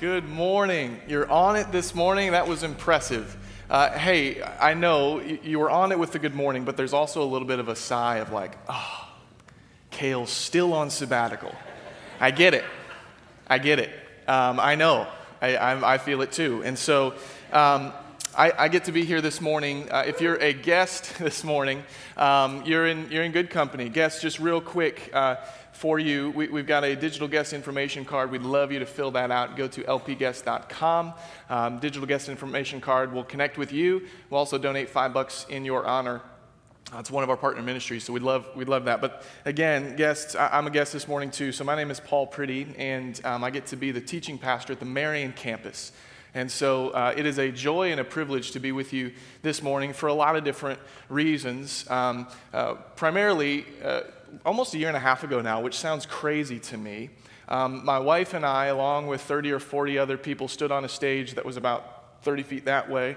Good morning. You're on it this morning. That was impressive. Uh, hey, I know you were on it with the good morning, but there's also a little bit of a sigh of like, oh, Kale's still on sabbatical. I get it. I get it. Um, I know. I, I, I, feel it too. And so um, I, I, get to be here this morning. Uh, if you're a guest this morning, um, you're, in, you're in good company. Guests, just real quick. Uh, for you. We, have got a digital guest information card. We'd love you to fill that out. Go to lpguest.com. Um, digital guest information card will connect with you. We'll also donate five bucks in your honor. Uh, it's one of our partner ministries, so we'd love, we'd love that. But again, guests, I, am a guest this morning too. So my name is Paul Pretty, and um, I get to be the teaching pastor at the Marion campus. And so uh, it is a joy and a privilege to be with you this morning for a lot of different reasons. Um, uh, primarily, uh, almost a year and a half ago now, which sounds crazy to me, um, my wife and I, along with 30 or 40 other people, stood on a stage that was about 30 feet that way.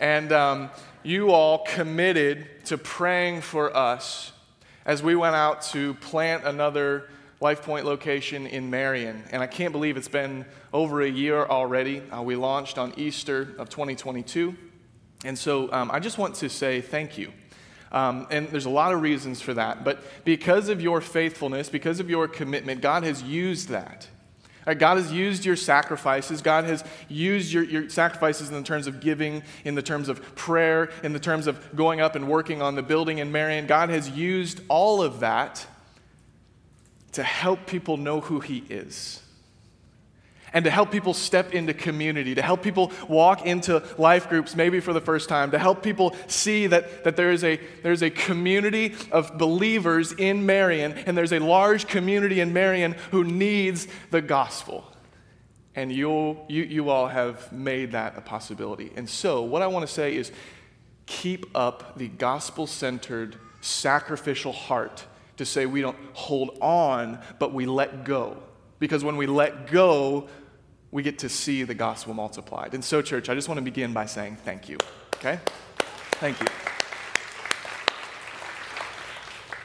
And um, you all committed to praying for us as we went out to plant another Life Point location in Marion. And I can't believe it's been over a year already. Uh, we launched on Easter of 2022. And so um, I just want to say thank you. Um, and there's a lot of reasons for that. But because of your faithfulness, because of your commitment, God has used that. God has used your sacrifices. God has used your, your sacrifices in the terms of giving, in the terms of prayer, in the terms of going up and working on the building in Marion. God has used all of that to help people know who He is and to help people step into community, to help people walk into life groups maybe for the first time, to help people see that, that there is a, there's a community of believers in Marion, and there's a large community in Marion who needs the gospel. And you, you, you all have made that a possibility. And so, what I want to say is keep up the gospel centered, sacrificial heart to say we don't hold on, but we let go. Because when we let go, we get to see the gospel multiplied. And so, church, I just want to begin by saying thank you. Okay? Thank you.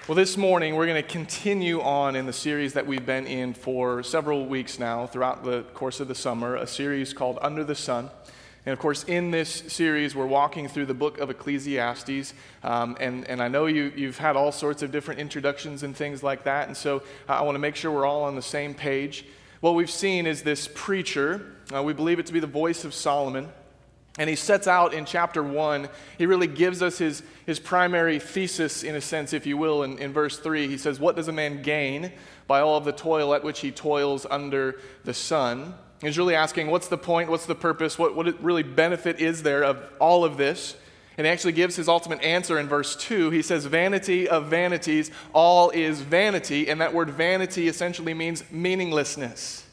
Well, this morning we're going to continue on in the series that we've been in for several weeks now throughout the course of the summer, a series called Under the Sun. And of course, in this series, we're walking through the book of Ecclesiastes. Um, and, and I know you, you've had all sorts of different introductions and things like that. And so I want to make sure we're all on the same page. What we've seen is this preacher, uh, we believe it to be the voice of Solomon. And he sets out in chapter one, he really gives us his, his primary thesis, in a sense, if you will, in, in verse three. He says, What does a man gain by all of the toil at which he toils under the sun? He's really asking, What's the point? What's the purpose? What, what really benefit is there of all of this? And he actually gives his ultimate answer in verse 2. He says, Vanity of vanities, all is vanity. And that word vanity essentially means meaninglessness.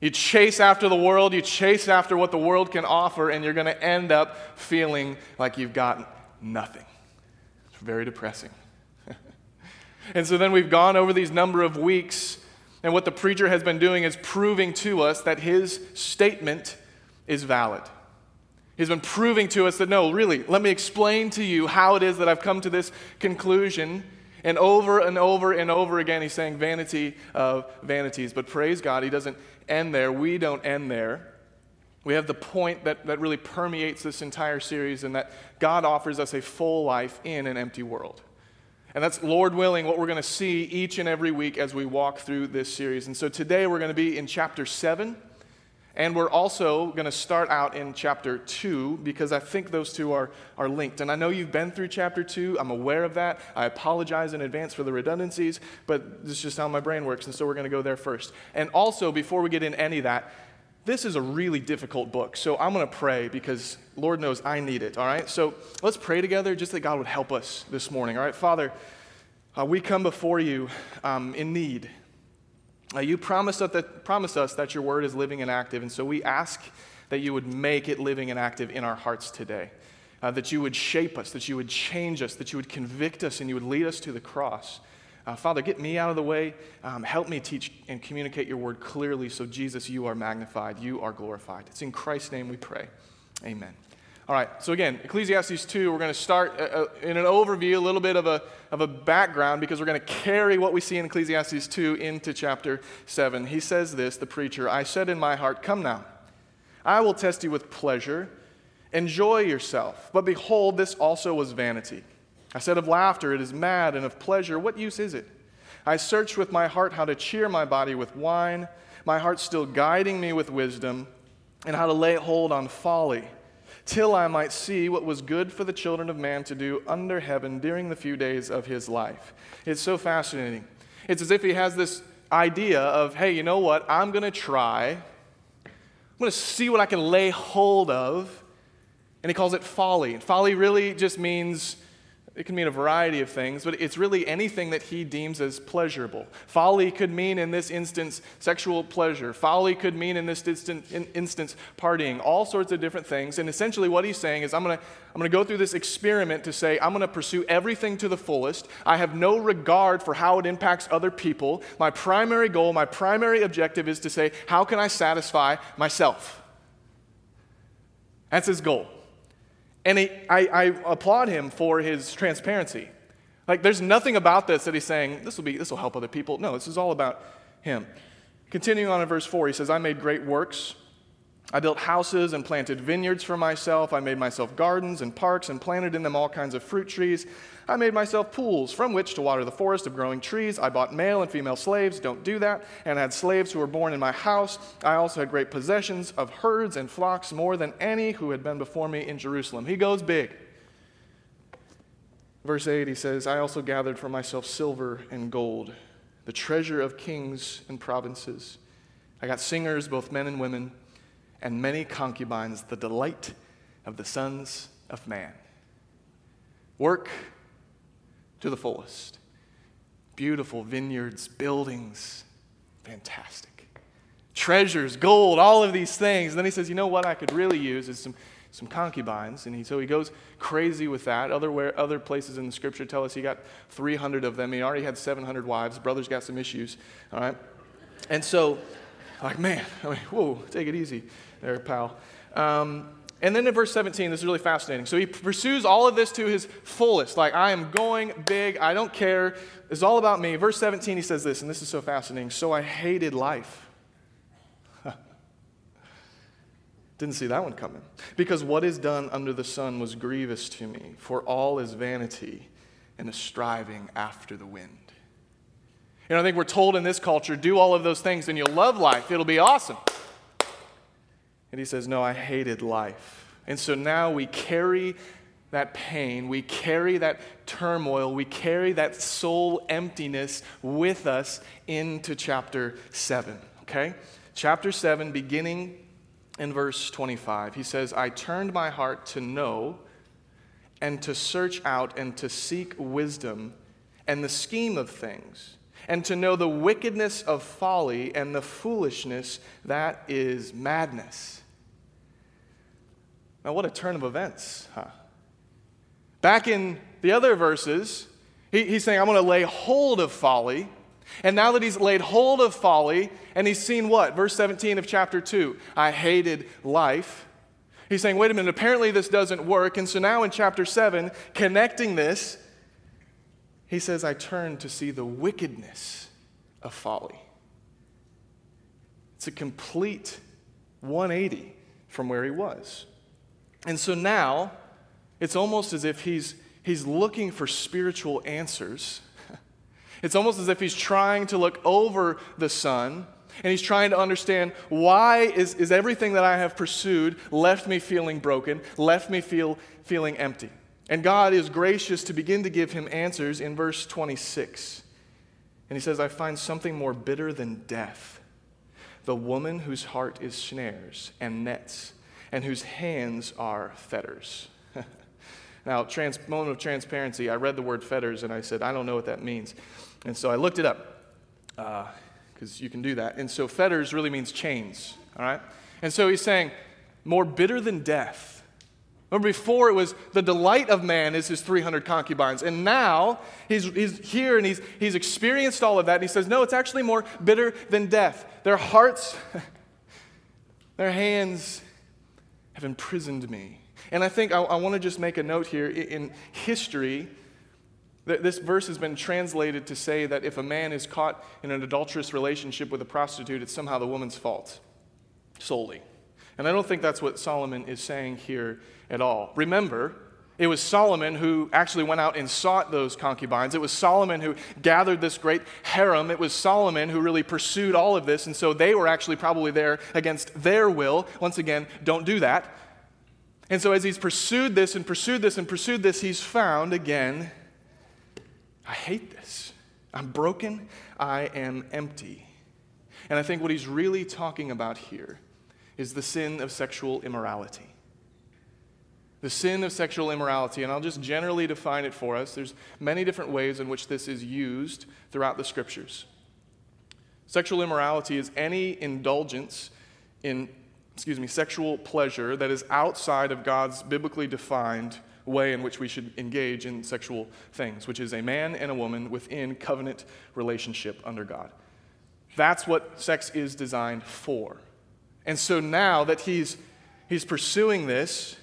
You chase after the world, you chase after what the world can offer, and you're going to end up feeling like you've got nothing. It's very depressing. and so then we've gone over these number of weeks, and what the preacher has been doing is proving to us that his statement is valid. He's been proving to us that no, really, let me explain to you how it is that I've come to this conclusion. And over and over and over again, he's saying vanity of vanities. But praise God, he doesn't end there. We don't end there. We have the point that, that really permeates this entire series, and that God offers us a full life in an empty world. And that's, Lord willing, what we're going to see each and every week as we walk through this series. And so today we're going to be in chapter 7. And we're also going to start out in chapter 2 because I think those two are, are linked. And I know you've been through chapter 2. I'm aware of that. I apologize in advance for the redundancies, but this is just how my brain works. And so we're going to go there first. And also, before we get in any of that, this is a really difficult book. So I'm going to pray because Lord knows I need it. All right? So let's pray together just that God would help us this morning. All right? Father, uh, we come before you um, in need. Uh, you promised us, that, promised us that your word is living and active, and so we ask that you would make it living and active in our hearts today. Uh, that you would shape us, that you would change us, that you would convict us, and you would lead us to the cross. Uh, Father, get me out of the way. Um, help me teach and communicate your word clearly so, Jesus, you are magnified, you are glorified. It's in Christ's name we pray. Amen. All right, so again, Ecclesiastes 2, we're going to start uh, uh, in an overview, a little bit of a, of a background, because we're going to carry what we see in Ecclesiastes 2 into chapter 7. He says this, the preacher I said in my heart, Come now, I will test you with pleasure. Enjoy yourself. But behold, this also was vanity. I said of laughter, It is mad, and of pleasure, what use is it? I searched with my heart how to cheer my body with wine, my heart still guiding me with wisdom, and how to lay hold on folly till I might see what was good for the children of man to do under heaven during the few days of his life. It's so fascinating. It's as if he has this idea of, hey, you know what? I'm going to try. I'm going to see what I can lay hold of. And he calls it folly. And folly really just means it can mean a variety of things, but it's really anything that he deems as pleasurable. Folly could mean, in this instance, sexual pleasure. Folly could mean, in this instance, partying. All sorts of different things. And essentially, what he's saying is, I'm going to I'm going to go through this experiment to say, I'm going to pursue everything to the fullest. I have no regard for how it impacts other people. My primary goal, my primary objective is to say, how can I satisfy myself? That's his goal. And he, I, I applaud him for his transparency. Like, there's nothing about this that he's saying, this will, be, this will help other people. No, this is all about him. Continuing on in verse 4, he says, I made great works. I built houses and planted vineyards for myself. I made myself gardens and parks and planted in them all kinds of fruit trees. I made myself pools from which to water the forest of growing trees. I bought male and female slaves, don't do that, and I had slaves who were born in my house. I also had great possessions of herds and flocks, more than any who had been before me in Jerusalem. He goes big. Verse 8, he says, I also gathered for myself silver and gold, the treasure of kings and provinces. I got singers, both men and women, and many concubines, the delight of the sons of man. Work to the fullest. Beautiful vineyards, buildings, fantastic. Treasures, gold, all of these things. And then he says, you know what I could really use is some, some concubines. And he, so he goes crazy with that. Other, where, other places in the scripture tell us he got 300 of them. He already had 700 wives. Brother's got some issues, all right? And so, like, man, I mean, whoa, take it easy there, pal. Um, and then in verse 17, this is really fascinating. So he pursues all of this to his fullest. Like, I am going big. I don't care. It's all about me. Verse 17, he says this, and this is so fascinating. So I hated life. Didn't see that one coming. Because what is done under the sun was grievous to me, for all is vanity and a striving after the wind. You know, I think we're told in this culture, do all of those things and you'll love life. It'll be awesome. And he says, No, I hated life. And so now we carry that pain, we carry that turmoil, we carry that soul emptiness with us into chapter 7. Okay? Chapter 7, beginning in verse 25, he says, I turned my heart to know and to search out and to seek wisdom and the scheme of things, and to know the wickedness of folly and the foolishness that is madness. Now, what a turn of events, huh? Back in the other verses, he, he's saying, I'm going to lay hold of folly. And now that he's laid hold of folly, and he's seen what? Verse 17 of chapter 2 I hated life. He's saying, wait a minute, apparently this doesn't work. And so now in chapter 7, connecting this, he says, I turn to see the wickedness of folly. It's a complete 180 from where he was. And so now, it's almost as if he's, he's looking for spiritual answers. It's almost as if he's trying to look over the sun and he's trying to understand why is, is everything that I have pursued left me feeling broken, left me feel, feeling empty. And God is gracious to begin to give him answers in verse 26. And he says, I find something more bitter than death the woman whose heart is snares and nets and whose hands are fetters. now, trans, moment of transparency, I read the word fetters and I said, I don't know what that means. And so I looked it up because uh, you can do that. And so fetters really means chains, all right? And so he's saying, more bitter than death. Remember, before it was the delight of man is his 300 concubines. And now he's, he's here and he's, he's experienced all of that. And he says, no, it's actually more bitter than death. Their hearts, their hands, have imprisoned me. And I think I, I want to just make a note here in history. This verse has been translated to say that if a man is caught in an adulterous relationship with a prostitute, it's somehow the woman's fault solely. And I don't think that's what Solomon is saying here at all. Remember, it was Solomon who actually went out and sought those concubines. It was Solomon who gathered this great harem. It was Solomon who really pursued all of this. And so they were actually probably there against their will. Once again, don't do that. And so as he's pursued this and pursued this and pursued this, he's found again, I hate this. I'm broken. I am empty. And I think what he's really talking about here is the sin of sexual immorality. The sin of sexual immorality, and I'll just generally define it for us. There's many different ways in which this is used throughout the scriptures. Sexual immorality is any indulgence in, excuse me, sexual pleasure that is outside of God's biblically defined way in which we should engage in sexual things, which is a man and a woman within covenant relationship under God. That's what sex is designed for. And so now that he's, he's pursuing this,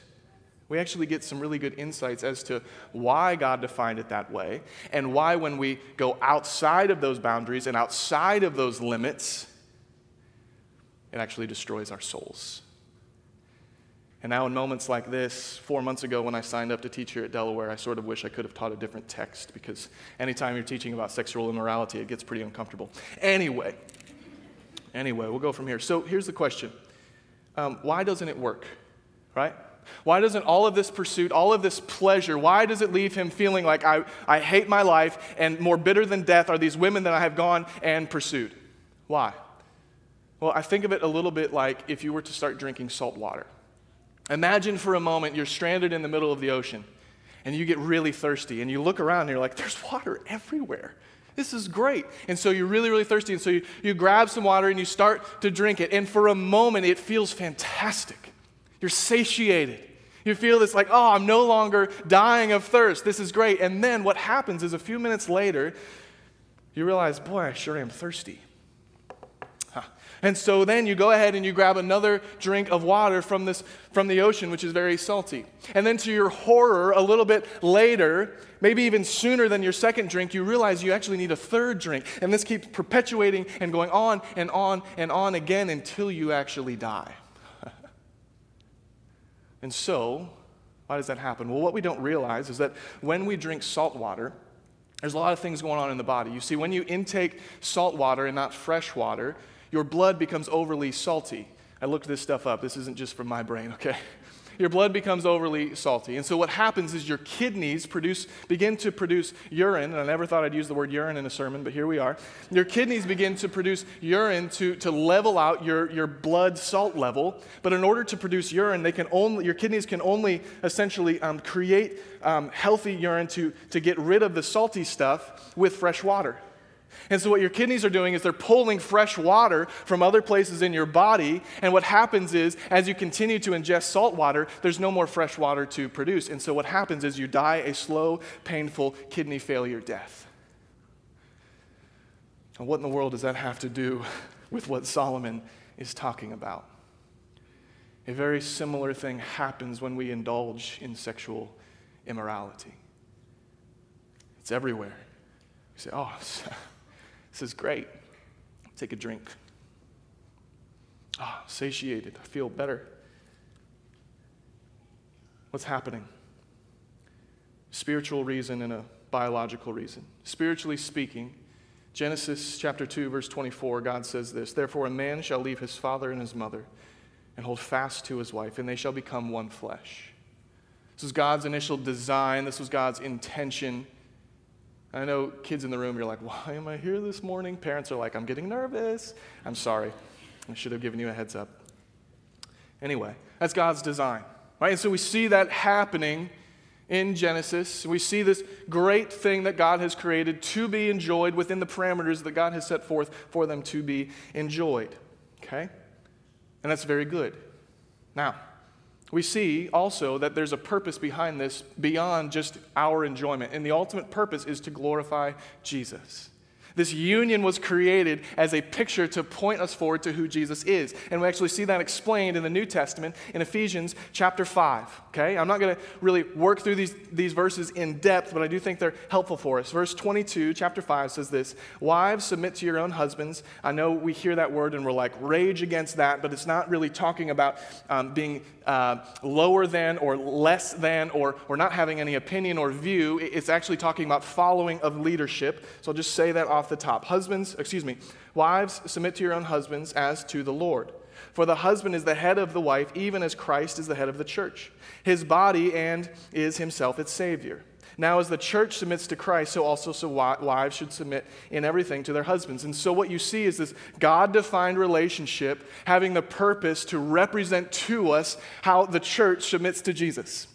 we actually get some really good insights as to why God defined it that way, and why, when we go outside of those boundaries and outside of those limits, it actually destroys our souls. And now, in moments like this, four months ago when I signed up to teach here at Delaware, I sort of wish I could have taught a different text because anytime you're teaching about sexual immorality, it gets pretty uncomfortable. Anyway, Anyway, we'll go from here. So here's the question um, Why doesn't it work? Right? Why doesn't all of this pursuit, all of this pleasure, why does it leave him feeling like I, I hate my life and more bitter than death are these women that I have gone and pursued? Why? Well, I think of it a little bit like if you were to start drinking salt water. Imagine for a moment you're stranded in the middle of the ocean and you get really thirsty and you look around and you're like, there's water everywhere. This is great. And so you're really, really thirsty. And so you, you grab some water and you start to drink it. And for a moment, it feels fantastic. You're satiated. You feel this like, oh, I'm no longer dying of thirst. This is great. And then what happens is a few minutes later, you realize, boy, I sure am thirsty. And so then you go ahead and you grab another drink of water from, this, from the ocean, which is very salty. And then to your horror, a little bit later, maybe even sooner than your second drink, you realize you actually need a third drink. And this keeps perpetuating and going on and on and on again until you actually die. And so, why does that happen? Well, what we don't realize is that when we drink salt water, there's a lot of things going on in the body. You see, when you intake salt water and not fresh water, your blood becomes overly salty. I looked this stuff up. This isn't just from my brain, okay? Your blood becomes overly salty. And so what happens is your kidneys produce, begin to produce urine. And I never thought I'd use the word urine in a sermon, but here we are. Your kidneys begin to produce urine to, to level out your, your blood salt level. But in order to produce urine, they can only, your kidneys can only essentially um, create um, healthy urine to, to get rid of the salty stuff with fresh water. And so, what your kidneys are doing is they're pulling fresh water from other places in your body. And what happens is, as you continue to ingest salt water, there's no more fresh water to produce. And so, what happens is you die a slow, painful kidney failure death. And what in the world does that have to do with what Solomon is talking about? A very similar thing happens when we indulge in sexual immorality. It's everywhere. You say, oh, This is great. Take a drink. Ah, oh, satiated. I feel better. What's happening? Spiritual reason and a biological reason. Spiritually speaking, Genesis chapter 2, verse 24, God says this Therefore, a man shall leave his father and his mother and hold fast to his wife, and they shall become one flesh. This was God's initial design, this was God's intention. I know kids in the room, you're like, why am I here this morning? Parents are like, I'm getting nervous. I'm sorry. I should have given you a heads up. Anyway, that's God's design, right? And so we see that happening in Genesis. We see this great thing that God has created to be enjoyed within the parameters that God has set forth for them to be enjoyed. Okay? And that's very good. Now, we see also that there's a purpose behind this beyond just our enjoyment. And the ultimate purpose is to glorify Jesus. This union was created as a picture to point us forward to who Jesus is. And we actually see that explained in the New Testament in Ephesians chapter 5. Okay? I'm not going to really work through these, these verses in depth, but I do think they're helpful for us. Verse 22, chapter 5 says this Wives, submit to your own husbands. I know we hear that word and we're like, rage against that, but it's not really talking about um, being uh, lower than or less than or, or not having any opinion or view. It's actually talking about following of leadership. So I'll just say that the top. Husbands, excuse me, wives, submit to your own husbands as to the Lord. For the husband is the head of the wife, even as Christ is the head of the church, his body, and is himself its Savior. Now, as the church submits to Christ, so also so wives should submit in everything to their husbands. And so, what you see is this God defined relationship having the purpose to represent to us how the church submits to Jesus.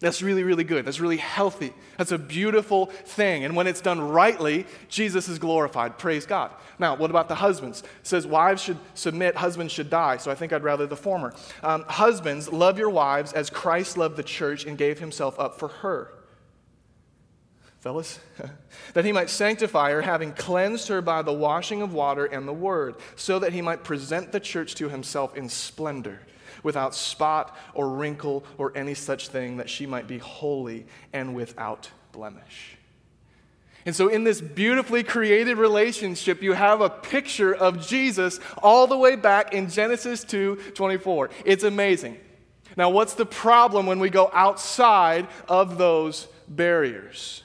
That's really, really good. That's really healthy. That's a beautiful thing. And when it's done rightly, Jesus is glorified. Praise God. Now, what about the husbands? It says wives should submit, husbands should die. So I think I'd rather the former. Um, husbands, love your wives as Christ loved the church and gave himself up for her. Fellas, that he might sanctify her, having cleansed her by the washing of water and the word, so that he might present the church to himself in splendor without spot or wrinkle or any such thing, that she might be holy and without blemish. And so, in this beautifully created relationship, you have a picture of Jesus all the way back in Genesis 2 24. It's amazing. Now, what's the problem when we go outside of those barriers?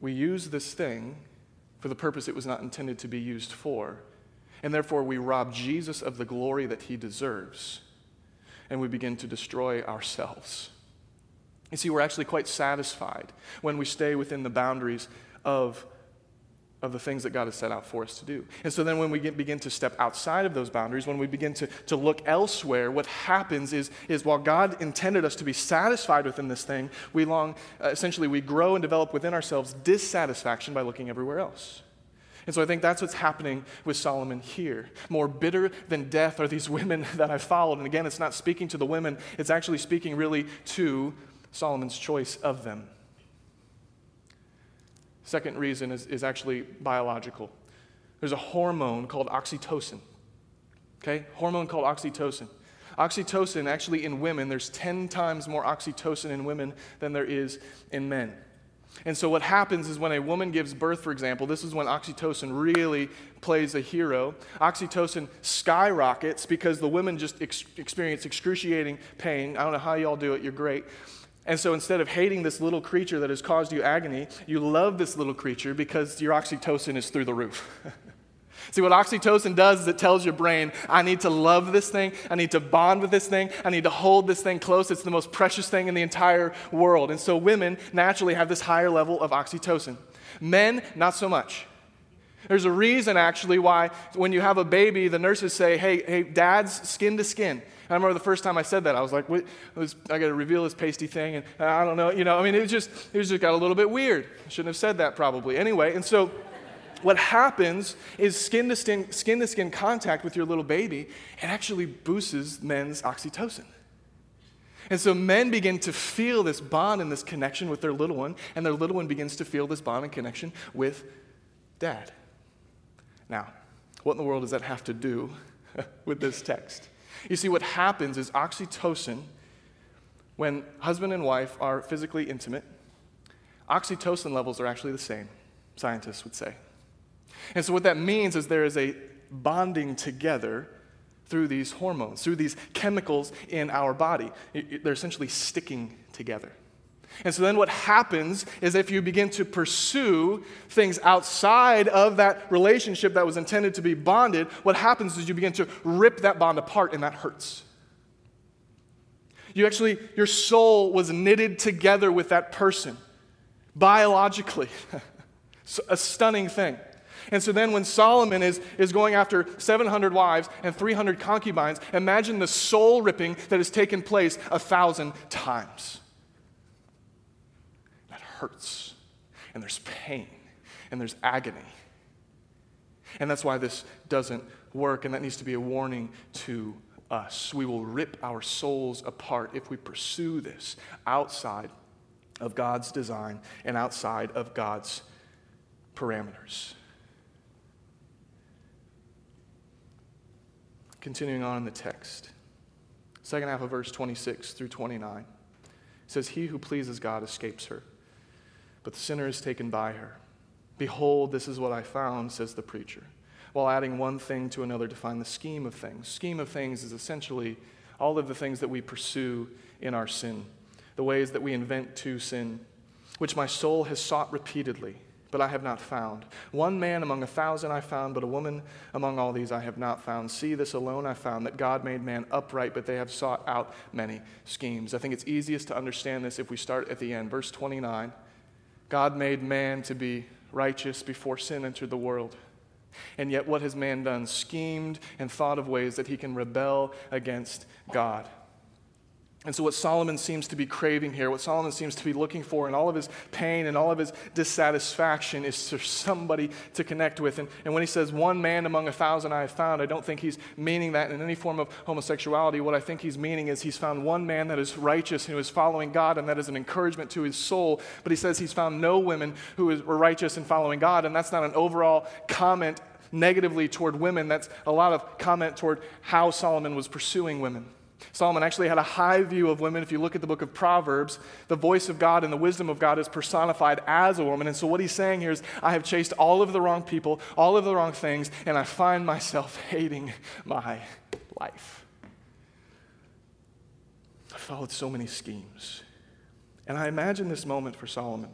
We use this thing for the purpose it was not intended to be used for, and therefore, we rob Jesus of the glory that he deserves. And we begin to destroy ourselves. You see, we're actually quite satisfied when we stay within the boundaries of, of the things that God has set out for us to do. And so then, when we get, begin to step outside of those boundaries, when we begin to, to look elsewhere, what happens is, is while God intended us to be satisfied within this thing, we long, uh, essentially, we grow and develop within ourselves dissatisfaction by looking everywhere else. And so I think that's what's happening with Solomon here. More bitter than death are these women that I've followed. And again, it's not speaking to the women, it's actually speaking really to Solomon's choice of them. Second reason is, is actually biological. There's a hormone called oxytocin. Okay? Hormone called oxytocin. Oxytocin, actually, in women, there's 10 times more oxytocin in women than there is in men. And so, what happens is when a woman gives birth, for example, this is when oxytocin really plays a hero. Oxytocin skyrockets because the women just ex- experience excruciating pain. I don't know how y'all do it, you're great. And so, instead of hating this little creature that has caused you agony, you love this little creature because your oxytocin is through the roof. See, what oxytocin does is it tells your brain, I need to love this thing. I need to bond with this thing. I need to hold this thing close. It's the most precious thing in the entire world. And so women naturally have this higher level of oxytocin. Men, not so much. There's a reason, actually, why when you have a baby, the nurses say, hey, hey, dad's skin to skin. I remember the first time I said that, I was like, what, was, I got to reveal this pasty thing, and uh, I don't know, you know, I mean, it just, it just got a little bit weird. I shouldn't have said that probably. Anyway, and so what happens is skin to skin, skin to skin contact with your little baby, it actually boosts men's oxytocin. And so men begin to feel this bond and this connection with their little one, and their little one begins to feel this bond and connection with dad. Now, what in the world does that have to do with this text? You see, what happens is oxytocin, when husband and wife are physically intimate, oxytocin levels are actually the same, scientists would say. And so, what that means is there is a bonding together through these hormones, through these chemicals in our body. They're essentially sticking together. And so then what happens is if you begin to pursue things outside of that relationship that was intended to be bonded, what happens is you begin to rip that bond apart and that hurts. You actually, your soul was knitted together with that person biologically. a stunning thing. And so then when Solomon is, is going after 700 wives and 300 concubines, imagine the soul ripping that has taken place a thousand times. That hurts. And there's pain. And there's agony. And that's why this doesn't work. And that needs to be a warning to us. We will rip our souls apart if we pursue this outside of God's design and outside of God's parameters. Continuing on in the text, second half of verse 26 through 29 says, He who pleases God escapes her, but the sinner is taken by her. Behold, this is what I found, says the preacher, while adding one thing to another to find the scheme of things. Scheme of things is essentially all of the things that we pursue in our sin, the ways that we invent to sin, which my soul has sought repeatedly but I have not found. One man among a thousand I found, but a woman among all these I have not found. See, this alone I found, that God made man upright, but they have sought out many schemes. I think it's easiest to understand this if we start at the end. Verse 29 God made man to be righteous before sin entered the world. And yet, what has man done? Schemed and thought of ways that he can rebel against God. And so, what Solomon seems to be craving here, what Solomon seems to be looking for in all of his pain and all of his dissatisfaction is for somebody to connect with. And, and when he says, one man among a thousand I have found, I don't think he's meaning that in any form of homosexuality. What I think he's meaning is he's found one man that is righteous and who is following God, and that is an encouragement to his soul. But he says he's found no women who is, were righteous and following God, and that's not an overall comment negatively toward women. That's a lot of comment toward how Solomon was pursuing women. Solomon actually had a high view of women. If you look at the book of Proverbs, the voice of God and the wisdom of God is personified as a woman. And so, what he's saying here is, I have chased all of the wrong people, all of the wrong things, and I find myself hating my life. I followed so many schemes. And I imagine this moment for Solomon.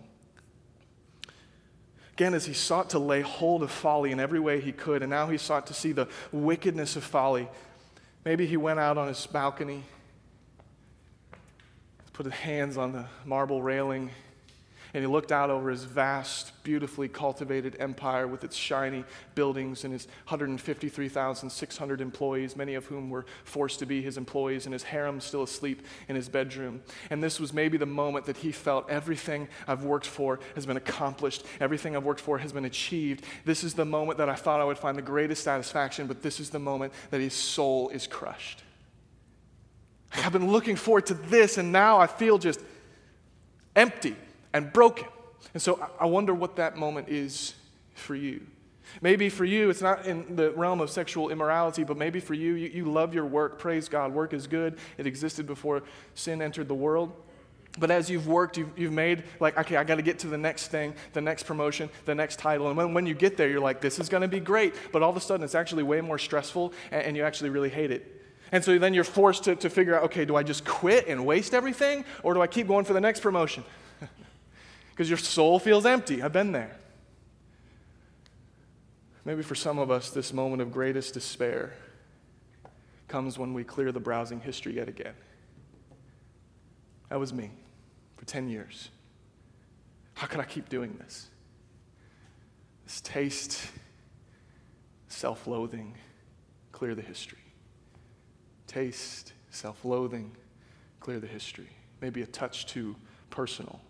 Again, as he sought to lay hold of folly in every way he could, and now he sought to see the wickedness of folly Maybe he went out on his balcony, put his hands on the marble railing, and he looked out over his vast, beautifully cultivated empire with its shiny buildings and his 153,600 employees, many of whom were forced to be his employees, and his harem still asleep in his bedroom. And this was maybe the moment that he felt everything I've worked for has been accomplished, everything I've worked for has been achieved. This is the moment that I thought I would find the greatest satisfaction, but this is the moment that his soul is crushed. I've been looking forward to this, and now I feel just empty and broken. And so I wonder what that moment is for you. Maybe for you, it's not in the realm of sexual immorality, but maybe for you, you, you love your work. Praise God. Work is good. It existed before sin entered the world. But as you've worked, you've, you've made, like, okay, I got to get to the next thing, the next promotion, the next title. And when, when you get there, you're like, this is going to be great. But all of a sudden, it's actually way more stressful, and, and you actually really hate it. And so then you're forced to, to figure out, okay, do I just quit and waste everything, or do I keep going for the next promotion? Because your soul feels empty. I've been there. Maybe for some of us, this moment of greatest despair comes when we clear the browsing history yet again. That was me for 10 years. How could I keep doing this? This taste, self loathing, clear the history. Taste, self loathing, clear the history. Maybe a touch too personal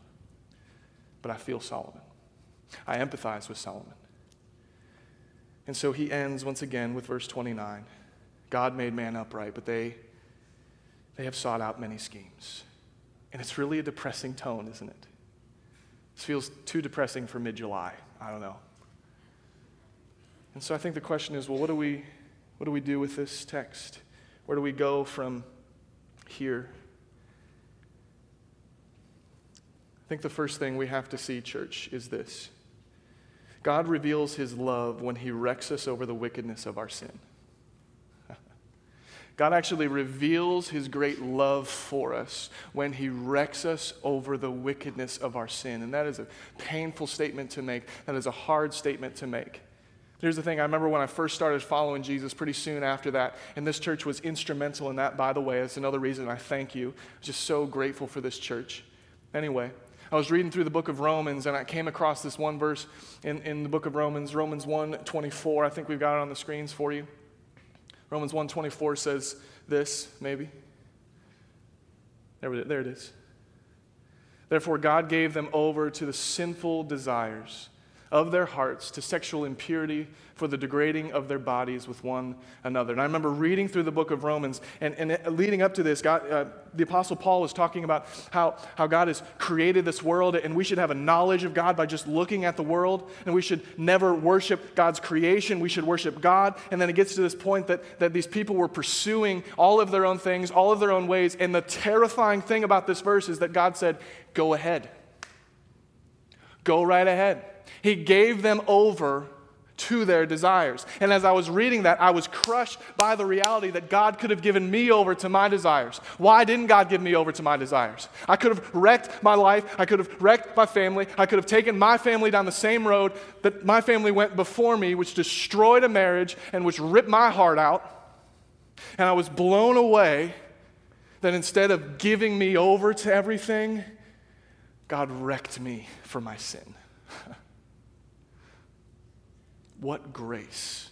but I feel Solomon. I empathize with Solomon. And so he ends once again with verse 29. God made man upright, but they, they have sought out many schemes. And it's really a depressing tone, isn't it? This feels too depressing for mid July. I don't know. And so I think the question is well, what do, we, what do we do with this text? Where do we go from here? I think the first thing we have to see, church, is this God reveals his love when he wrecks us over the wickedness of our sin. God actually reveals his great love for us when he wrecks us over the wickedness of our sin. And that is a painful statement to make. That is a hard statement to make. Here's the thing I remember when I first started following Jesus pretty soon after that, and this church was instrumental in that, by the way. That's another reason I thank you. I'm just so grateful for this church. Anyway, I was reading through the book of Romans and I came across this one verse in, in the book of Romans, Romans 1 24. I think we've got it on the screens for you. Romans 1 24 says this, maybe. There, there it is. Therefore, God gave them over to the sinful desires of their hearts to sexual impurity for the degrading of their bodies with one another. And I remember reading through the book of Romans, and, and leading up to this, God, uh, the Apostle Paul was talking about how, how God has created this world, and we should have a knowledge of God by just looking at the world, and we should never worship God's creation. We should worship God. And then it gets to this point that, that these people were pursuing all of their own things, all of their own ways. And the terrifying thing about this verse is that God said, Go ahead. Go right ahead. He gave them over to their desires. And as I was reading that, I was crushed by the reality that God could have given me over to my desires. Why didn't God give me over to my desires? I could have wrecked my life. I could have wrecked my family. I could have taken my family down the same road that my family went before me, which destroyed a marriage and which ripped my heart out. And I was blown away that instead of giving me over to everything, God wrecked me for my sin. What grace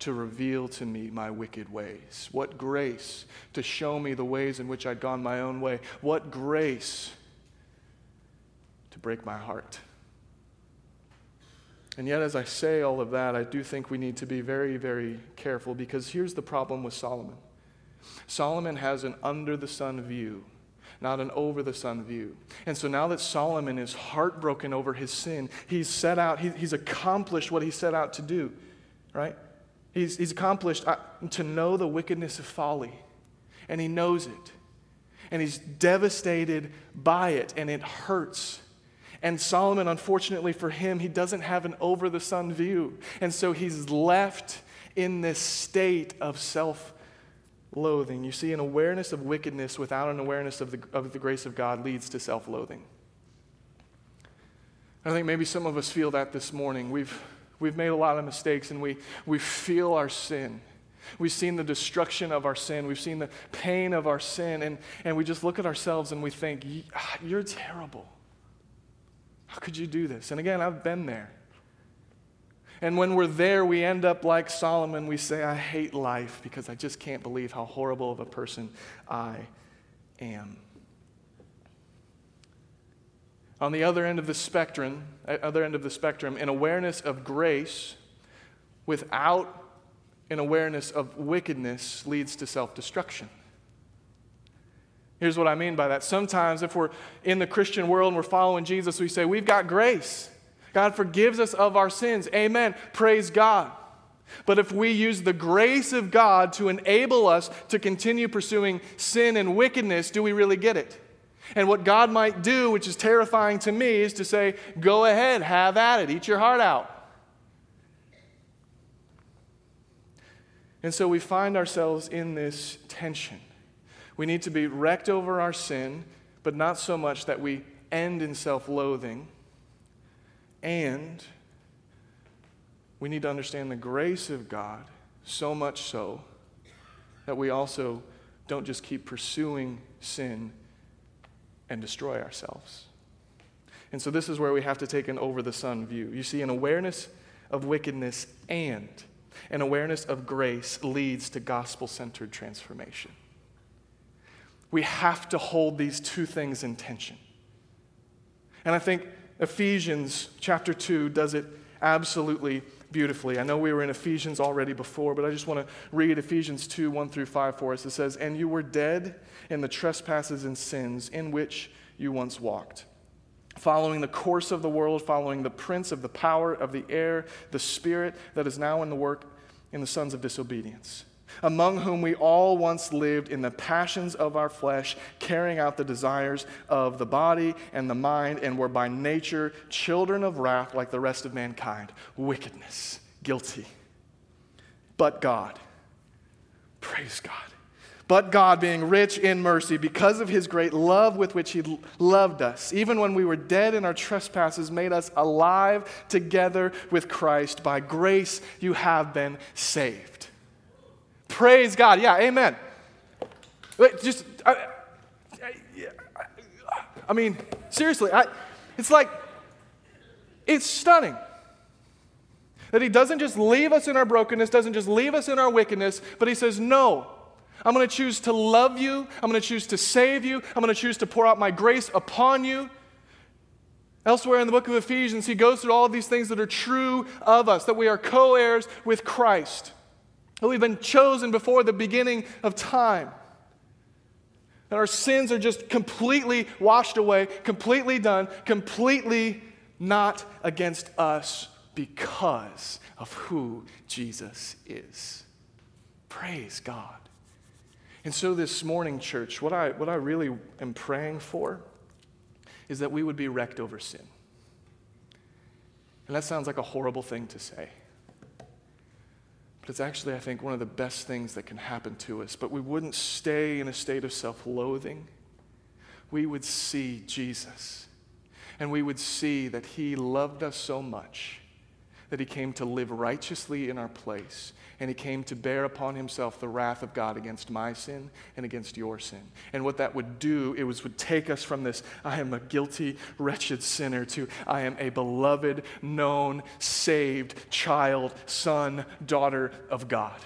to reveal to me my wicked ways. What grace to show me the ways in which I'd gone my own way. What grace to break my heart. And yet, as I say all of that, I do think we need to be very, very careful because here's the problem with Solomon Solomon has an under the sun view not an over the sun view. And so now that Solomon is heartbroken over his sin, he's set out, he, he's accomplished what he set out to do, right? He's, he's accomplished uh, to know the wickedness of folly, and he knows it. And he's devastated by it, and it hurts. And Solomon, unfortunately for him, he doesn't have an over the sun view. And so he's left in this state of self loathing. You see, an awareness of wickedness without an awareness of the, of the grace of God leads to self loathing. I think maybe some of us feel that this morning. We've, we've made a lot of mistakes and we, we feel our sin. We've seen the destruction of our sin. We've seen the pain of our sin. And, and we just look at ourselves and we think, ah, You're terrible. How could you do this? And again, I've been there. And when we're there, we end up like Solomon. We say, I hate life because I just can't believe how horrible of a person I am. On the other end of the spectrum, uh, other end of the spectrum, an awareness of grace without an awareness of wickedness leads to self-destruction. Here's what I mean by that. Sometimes if we're in the Christian world and we're following Jesus, we say, We've got grace. God forgives us of our sins. Amen. Praise God. But if we use the grace of God to enable us to continue pursuing sin and wickedness, do we really get it? And what God might do, which is terrifying to me, is to say, go ahead, have at it, eat your heart out. And so we find ourselves in this tension. We need to be wrecked over our sin, but not so much that we end in self loathing and we need to understand the grace of God so much so that we also don't just keep pursuing sin and destroy ourselves. And so, this is where we have to take an over the sun view. You see, an awareness of wickedness and an awareness of grace leads to gospel centered transformation. We have to hold these two things in tension. And I think Ephesians chapter 2 does it absolutely beautifully. I know we were in Ephesians already before, but I just want to read Ephesians 2 1 through 5 for us. It says, And you were dead in the trespasses and sins in which you once walked, following the course of the world, following the prince of the power of the air, the spirit that is now in the work in the sons of disobedience among whom we all once lived in the passions of our flesh, carrying out the desires of the body and the mind, and were by nature children of wrath like the rest of mankind, wickedness, guilty. But God, praise God. But God, being rich in mercy, because of his great love with which he loved us, even when we were dead in our trespasses, made us alive together with Christ. By grace you have been saved Praise God. Yeah, amen. Just, I, I mean, seriously, I, it's like, it's stunning that He doesn't just leave us in our brokenness, doesn't just leave us in our wickedness, but He says, No, I'm going to choose to love you. I'm going to choose to save you. I'm going to choose to pour out my grace upon you. Elsewhere in the book of Ephesians, he goes through all of these things that are true of us, that we are co heirs with Christ, that we've been chosen before the beginning of time, that our sins are just completely washed away, completely done, completely not against us because of who Jesus is. Praise God. And so this morning, church, what I, what I really am praying for is that we would be wrecked over sin. And that sounds like a horrible thing to say. But it's actually, I think, one of the best things that can happen to us. But we wouldn't stay in a state of self loathing. We would see Jesus. And we would see that He loved us so much that He came to live righteously in our place and he came to bear upon himself the wrath of God against my sin and against your sin. And what that would do, it was would take us from this I am a guilty, wretched sinner to I am a beloved, known, saved child, son, daughter of God.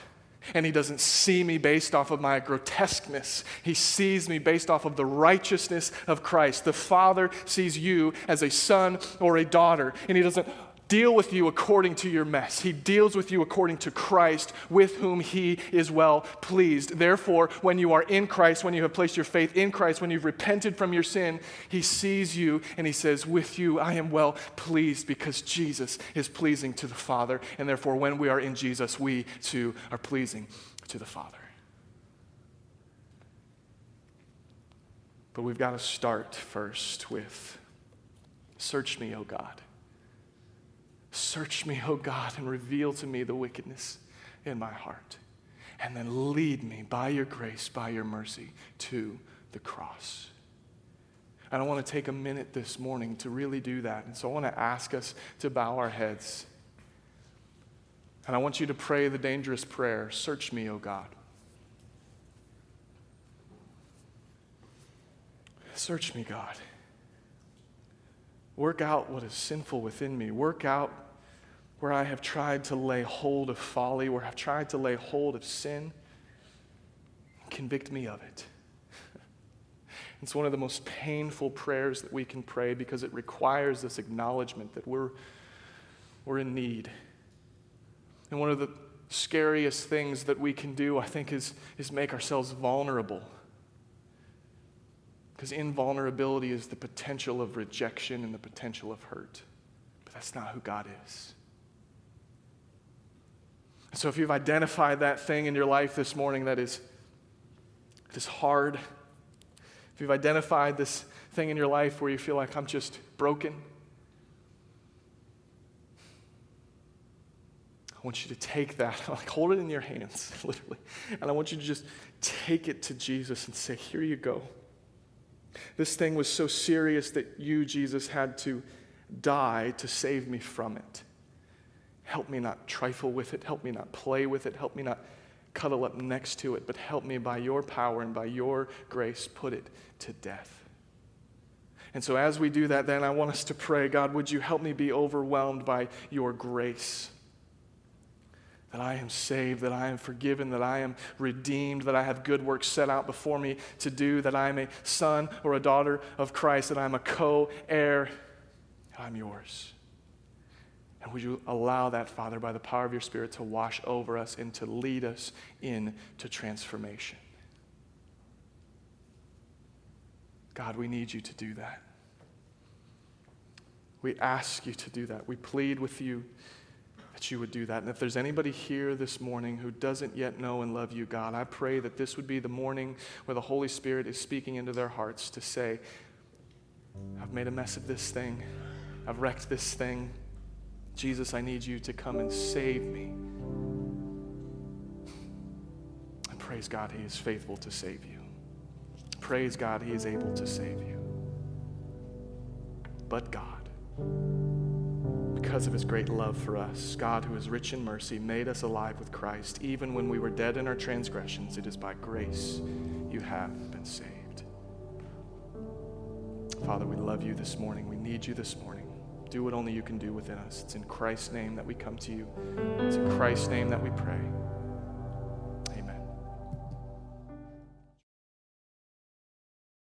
And he doesn't see me based off of my grotesqueness. He sees me based off of the righteousness of Christ. The Father sees you as a son or a daughter, and he doesn't deal with you according to your mess. He deals with you according to Christ, with whom he is well pleased. Therefore, when you are in Christ, when you have placed your faith in Christ, when you've repented from your sin, he sees you and he says, With you I am well pleased because Jesus is pleasing to the Father. And therefore, when we are in Jesus, we too are pleasing to the Father. But we've got to start first with Search me, O God. Search me, O God, and reveal to me the wickedness in my heart. And then lead me by your grace, by your mercy, to the cross. And I want to take a minute this morning to really do that. And so I want to ask us to bow our heads. And I want you to pray the dangerous prayer Search me, O God. Search me, God. Work out what is sinful within me. Work out where I have tried to lay hold of folly, where I've tried to lay hold of sin. Convict me of it. it's one of the most painful prayers that we can pray because it requires this acknowledgement that we're, we're in need. And one of the scariest things that we can do, I think, is, is make ourselves vulnerable. Because invulnerability is the potential of rejection and the potential of hurt. But that's not who God is. So if you've identified that thing in your life this morning that is, that is hard, if you've identified this thing in your life where you feel like I'm just broken, I want you to take that, like hold it in your hands, literally. And I want you to just take it to Jesus and say, Here you go. This thing was so serious that you, Jesus, had to die to save me from it. Help me not trifle with it. Help me not play with it. Help me not cuddle up next to it, but help me by your power and by your grace put it to death. And so, as we do that, then I want us to pray God, would you help me be overwhelmed by your grace? That I am saved, that I am forgiven, that I am redeemed, that I have good works set out before me to do, that I am a son or a daughter of Christ, that I'm a co heir, I'm yours. And would you allow that, Father, by the power of your Spirit, to wash over us and to lead us into transformation? God, we need you to do that. We ask you to do that. We plead with you that you would do that. And if there's anybody here this morning who doesn't yet know and love you, God, I pray that this would be the morning where the Holy Spirit is speaking into their hearts to say, I've made a mess of this thing, I've wrecked this thing. Jesus, I need you to come and save me. And praise God, He is faithful to save you. Praise God, He is able to save you. But God, because of his great love for us, God, who is rich in mercy, made us alive with Christ. Even when we were dead in our transgressions, it is by grace you have been saved. Father, we love you this morning. We need you this morning. Do what only you can do within us. It's in Christ's name that we come to you, it's in Christ's name that we pray.